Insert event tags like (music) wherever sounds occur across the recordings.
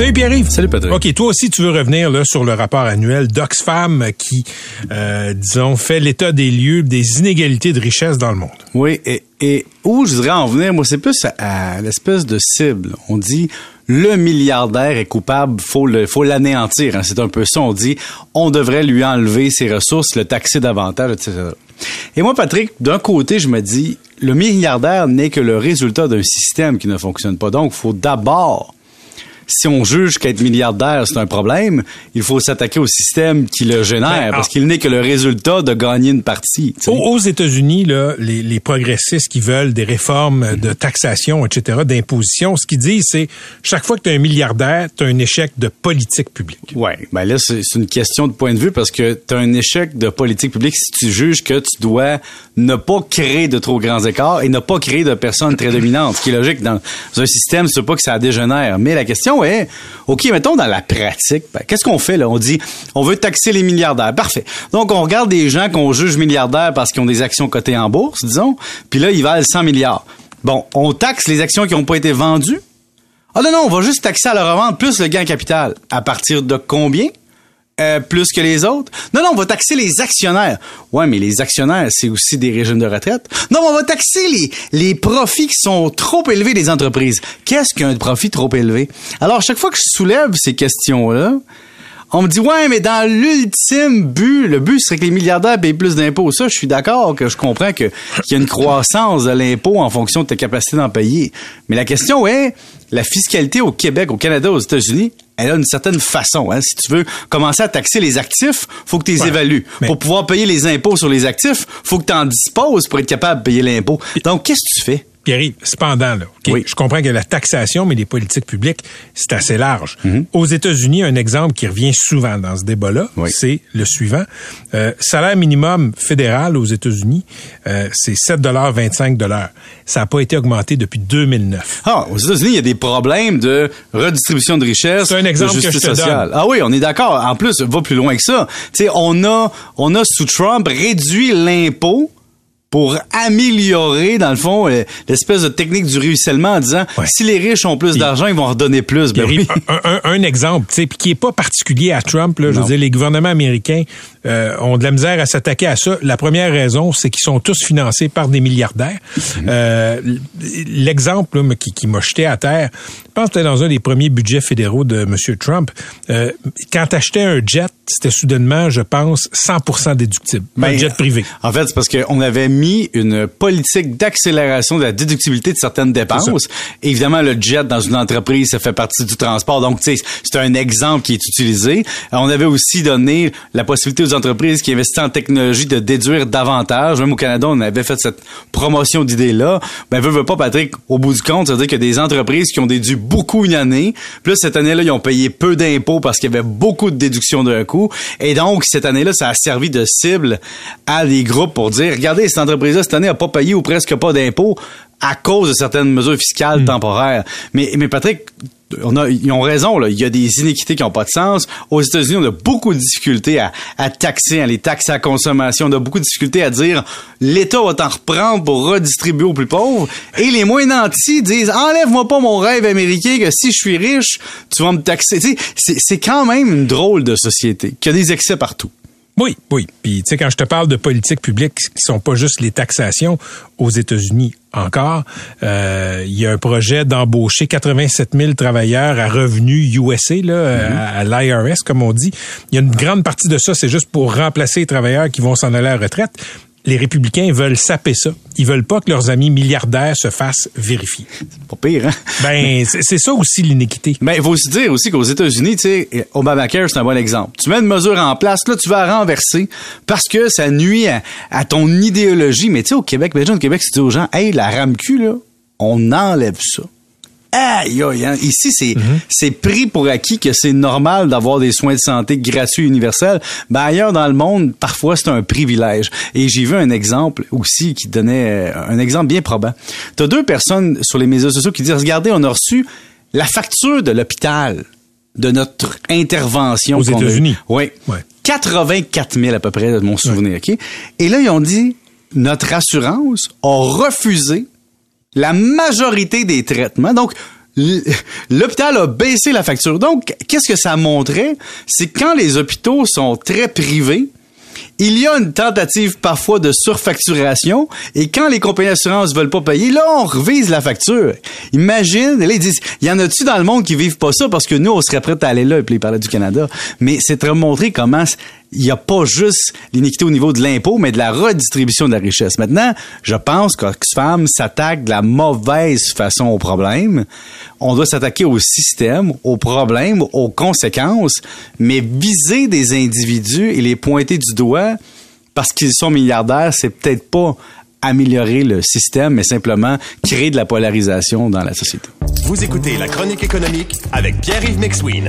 Salut Pierre-Yves. Salut Patrick. OK, toi aussi, tu veux revenir là, sur le rapport annuel d'Oxfam qui, euh, disons, fait l'état des lieux des inégalités de richesse dans le monde. Oui, et, et où je voudrais en venir, moi, c'est plus à, à l'espèce de cible. On dit le milliardaire est coupable, faut le, faut l'anéantir. hein. C'est un peu ça. On dit on devrait lui enlever ses ressources, le taxer davantage, etc. Et moi, Patrick, d'un côté, je me dis le milliardaire n'est que le résultat d'un système qui ne fonctionne pas. Donc, il faut d'abord si on juge qu'être milliardaire, c'est un problème, il faut s'attaquer au système qui le génère, Ben, parce ah. qu'il n'est que le résultat de gagner une partie. Aux, États-Unis, là, les, les progressistes qui veulent des réformes de taxation, etc., d'imposition, ce qu'ils disent, c'est chaque fois que tu es un milliardaire, tu as un échec de politique publique. Ouais, ben là c'est c'est une question de point de vue parce que tu as un échec de politique publique si tu juges que tu dois ne pas créer de trop grands écarts et ne pas créer de personnes très dominantes. Ce qui est logique dans un système, c'est pas que ça dégénère. Mais la question OK, mettons dans la pratique, ben, qu'est-ce qu'on fait là? On dit on veut taxer les milliardaires. Parfait. Donc on regarde des gens qu'on juge milliardaires parce qu'ils ont des actions cotées en bourse, disons, puis là ils valent 100 milliards. Bon, on taxe les actions qui n'ont pas été vendues? Ah non, non, on va juste taxer à la revente plus le gain capital. À partir de combien? Euh, plus que les autres? Non, non, on va taxer les actionnaires. Ouais, mais les actionnaires, c'est aussi des régimes de retraite. Non, on va taxer les, les profits qui sont trop élevés des entreprises. Qu'est-ce qu'un profit trop élevé? Alors, chaque fois que je soulève ces questions-là, on me dit, ouais, mais dans l'ultime but, le but serait que les milliardaires payent plus d'impôts. Ça, je suis d'accord que je comprends que, qu'il y a une croissance de l'impôt en fonction de ta capacité d'en payer. Mais la question est, la fiscalité au Québec, au Canada, aux États-Unis, elle a une certaine façon. Hein. Si tu veux commencer à taxer les actifs, faut que tu les Ouais. évalues. Mais- Pour pouvoir payer les impôts sur les actifs, faut que tu en disposes pour être capable de payer l'impôt. Donc, qu'est-ce que tu fais? Pierre, cependant, là, Oui. je comprends que la taxation, mais les politiques publiques, c'est assez large. Mhm. Aux États-Unis, un exemple qui revient souvent dans ce débat-là, Oui. c'est le suivant. Euh, salaire minimum fédéral aux États-Unis, euh, c'est 7,25 Ça n'a pas été augmenté depuis 2009. Ah, aux États-Unis, il y a des problèmes de redistribution de richesse, C'est un exemple de que justice je te sociale. donne. Ah oui, on est d'accord. En plus, va plus loin que ça. Tu sais, on a, on a sous Trump réduit l'impôt pour améliorer, dans le fond, euh, l'espèce de technique du ruissellement en disant, Ouais. si les riches ont plus d'argent, ils vont redonner plus. Ben oui. un, un- un exemple, tu sais, puis qui est pas particulier à Trump. Là, je veux dire, les gouvernements américains euh, ont de la misère à s'attaquer à ça. La première raison, c'est qu'ils sont tous financés par des milliardaires. Mhm. Euh, L'exemple là, qui, qui m'a jeté à terre, je pense que c'était dans un des premiers budgets fédéraux de M. Trump. Euh, quand tu achetais un jet, c'était soudainement, je pense, 100 déductible. un Ben, jet privé. En fait, c'est parce qu'on avait mis une politique d'accélération de la déductibilité de certaines dépenses. Évidemment, le jet dans une entreprise, ça fait partie du transport. Donc, tu sais, c'est un exemple qui est utilisé. On avait aussi donné la possibilité aux entreprises qui investissent en technologie de déduire davantage. Même au Canada, on avait fait cette promotion d'idée-là. Ben, veux, veux pas, Patrick, au bout du compte, ça veut dire a des entreprises qui ont déduit beaucoup une année. Plus cette année-là, ils ont payé peu d'impôts parce qu'il y avait beaucoup de déductions d'un coup. Et donc, cette année-là, ça a servi de cible à des groupes pour dire, regardez, cette entreprise-là, cette année, n'a pas payé ou presque pas d'impôts à cause de certaines mesures fiscales temporaires. Mais, mais Patrick, on a, ils ont raison, là. Il y a des inéquités qui n'ont pas de sens. Aux États-Unis, on a beaucoup de difficultés à, à taxer, à les taxer à consommation. On a beaucoup de difficultés à dire l'État va t'en reprendre pour redistribuer aux plus pauvres. Et les moins nantis disent enlève-moi pas mon rêve américain que si je suis riche, tu vas me taxer. C'est quand même une drôle de société qui a des excès partout. Oui, oui. Puis, tu sais, quand je te parle de politique publique qui sont pas juste les taxations aux États-Unis encore, euh, il y a un projet d'embaucher 87 000 travailleurs à revenus USA, là, à, à l'IRS, comme on dit. Il y a une grande partie de ça, c'est juste pour remplacer les travailleurs qui vont s'en aller à la retraite. Les républicains veulent saper ça. Ils veulent pas que leurs amis milliardaires se fassent vérifier. Pas pire, hein? Ben, c'est c'est ça aussi l'iniquité. Mais il faut aussi dire aussi qu'aux États-Unis, tu sais, Obamacare, c'est un bon exemple. Tu mets une mesure en place, là, tu vas la renverser parce que ça nuit à, à ton idéologie. Mais tu sais, au Québec, imagine au Québec, dis aux gens, hey, la RAMQ, là, on enlève ça. Aïe, aïe, hein. Ici, c'est Mhm. c'est pris pour acquis que c'est normal d'avoir des soins de santé gratuits universels. Ben, ailleurs dans le monde, parfois, c'est un privilège. Et j'ai vu un exemple aussi qui donnait euh, un exemple bien probant. T'as deux personnes sur les médias sociaux qui disent, regardez, on a reçu la facture de l'hôpital de notre intervention. Aux. États-Unis. Oui. Ouais. 84 000 à peu près de mon souvenir, OK? Et là, ils ont dit, notre assurance a refusé la majorité des traitements. Donc, l'hôpital a baissé la facture. Donc, qu'est-ce que ça montrait? C'est quand les hôpitaux sont très privés, il y a une tentative parfois de surfacturation et quand les compagnies d'assurance veulent pas payer, là, on revise la facture. Imagine, là, ils disent, il y en a-tu dans le monde qui vivent pas ça? Parce que nous, on serait prêts à aller là et puis parlaient du Canada. Mais c'est de montrer comment il n'y a pas juste l'iniquité au niveau de l'impôt, mais de la redistribution de la richesse. Maintenant, je pense qu'Oxfam s'attaque de la mauvaise façon au problème. On doit s'attaquer au système, aux problèmes, aux conséquences, mais viser des individus et les pointer du doigt parce qu'ils sont milliardaires, c'est peut-être pas améliorer le système, mais simplement créer de la polarisation dans la société. Vous écoutez La Chronique économique avec Pierre-Yves McSween.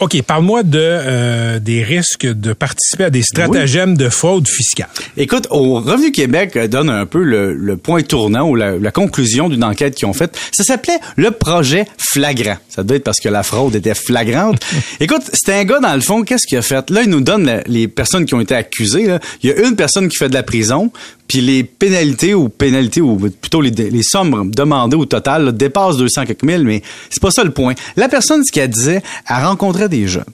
OK, parle-moi de euh, des risques de participer à des stratagèmes de fraude fiscale. Écoute, au Revenu Québec euh, donne un peu le, le point tournant ou la, la conclusion d'une enquête qu'ils ont faite. Ça s'appelait le projet flagrant. Ça devait être parce que la fraude était flagrante. (laughs) Écoute, c'était un gars dans le fond, qu'est-ce qu'il a fait? Là, il nous donne la- les personnes qui ont été accusées. là. Il y a une personne qui fait de la prison, puis les pénalités ou pénalités ou plutôt les, sommes demandées au total dépassent 200 quelques mille, mais c'est pas ça le point. La personne, ce qu'elle disait, elle rencontrait des jeunes.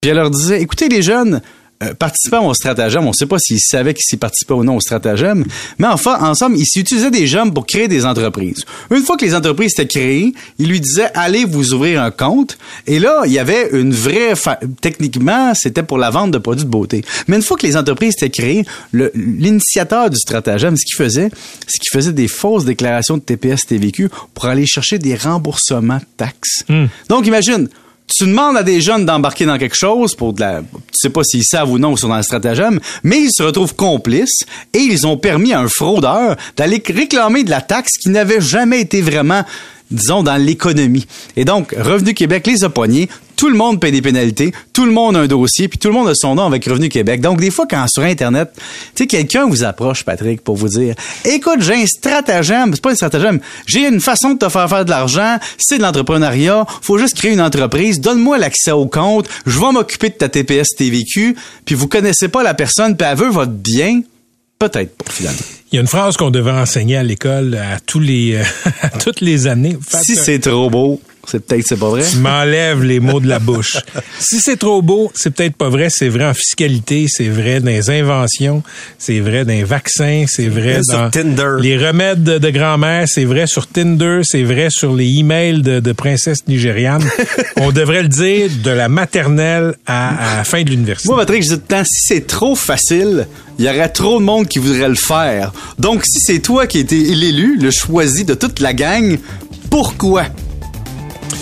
Puis elle leur disait, écoutez les jeunes, euh, participant au stratagème, on ne sait pas s'ils savaient qu'ils participaient ou non au stratagème, mais enfin, ensemble, ils utilisaient des jeunes pour créer des entreprises. Une fois que les entreprises étaient créées, ils lui disaient, allez vous ouvrir un compte. Et là, il y avait une vraie... fa- Techniquement, c'était pour la vente de produits de beauté. Mais une fois que les entreprises étaient créées, l'initiateur du stratagème, ce qu'il faisait, c'est qu'il faisait des fausses déclarations de TPS TVQ pour aller chercher des remboursements de taxes. Donc, imagine, tu demandes à des jeunes d'embarquer dans quelque chose pour de la, tu sais pas s'ils savent ou non ou sont dans le stratagème, mais ils se retrouvent complices et ils ont permis à un fraudeur d'aller réclamer de la taxe qui n'avait jamais été vraiment disons, dans l'économie. Et donc, Revenu Québec les a pognés. Tout le monde paye des pénalités. Tout le monde a un dossier. Puis tout le monde a son nom avec Revenu Québec. Donc, des fois, quand sur Internet, tu sais, quelqu'un vous approche, Patrick, pour vous dire, écoute, j'ai un stratagème. C'est pas un stratagème. J'ai une façon de te faire faire de l'argent. C'est de l'entrepreneuriat. Faut juste créer une entreprise. Donne-moi l'accès au compte. Je vais m'occuper de ta TPS TVQ. Puis vous connaissez pas la personne, puis elle veut votre bien. Peut-être pas, finalement. Il y a une phrase qu'on devrait enseigner à l'école à tous les euh, (laughs) à toutes les années. Si c'est trop beau, c'est peut-être c'est pas vrai. Tu m'enlèves les mots de la bouche. (laughs) si c'est trop beau, c'est peut-être pas vrai. C'est vrai en fiscalité, c'est vrai dans les inventions, c'est vrai dans les vaccins, c'est vrai Sur dans Tinder. les remèdes de, de grand-mère, c'est vrai sur Tinder, c'est vrai sur les emails de, de princesses nigérianes. (laughs) On devrait le dire de la maternelle à, à la fin de l'université. Moi, Patrick, je dis tout le temps, si c'est trop facile, il y aurait trop de monde qui voudrait le faire. Donc, si c'est toi qui été l'élu, le choisi de toute la gang, pourquoi?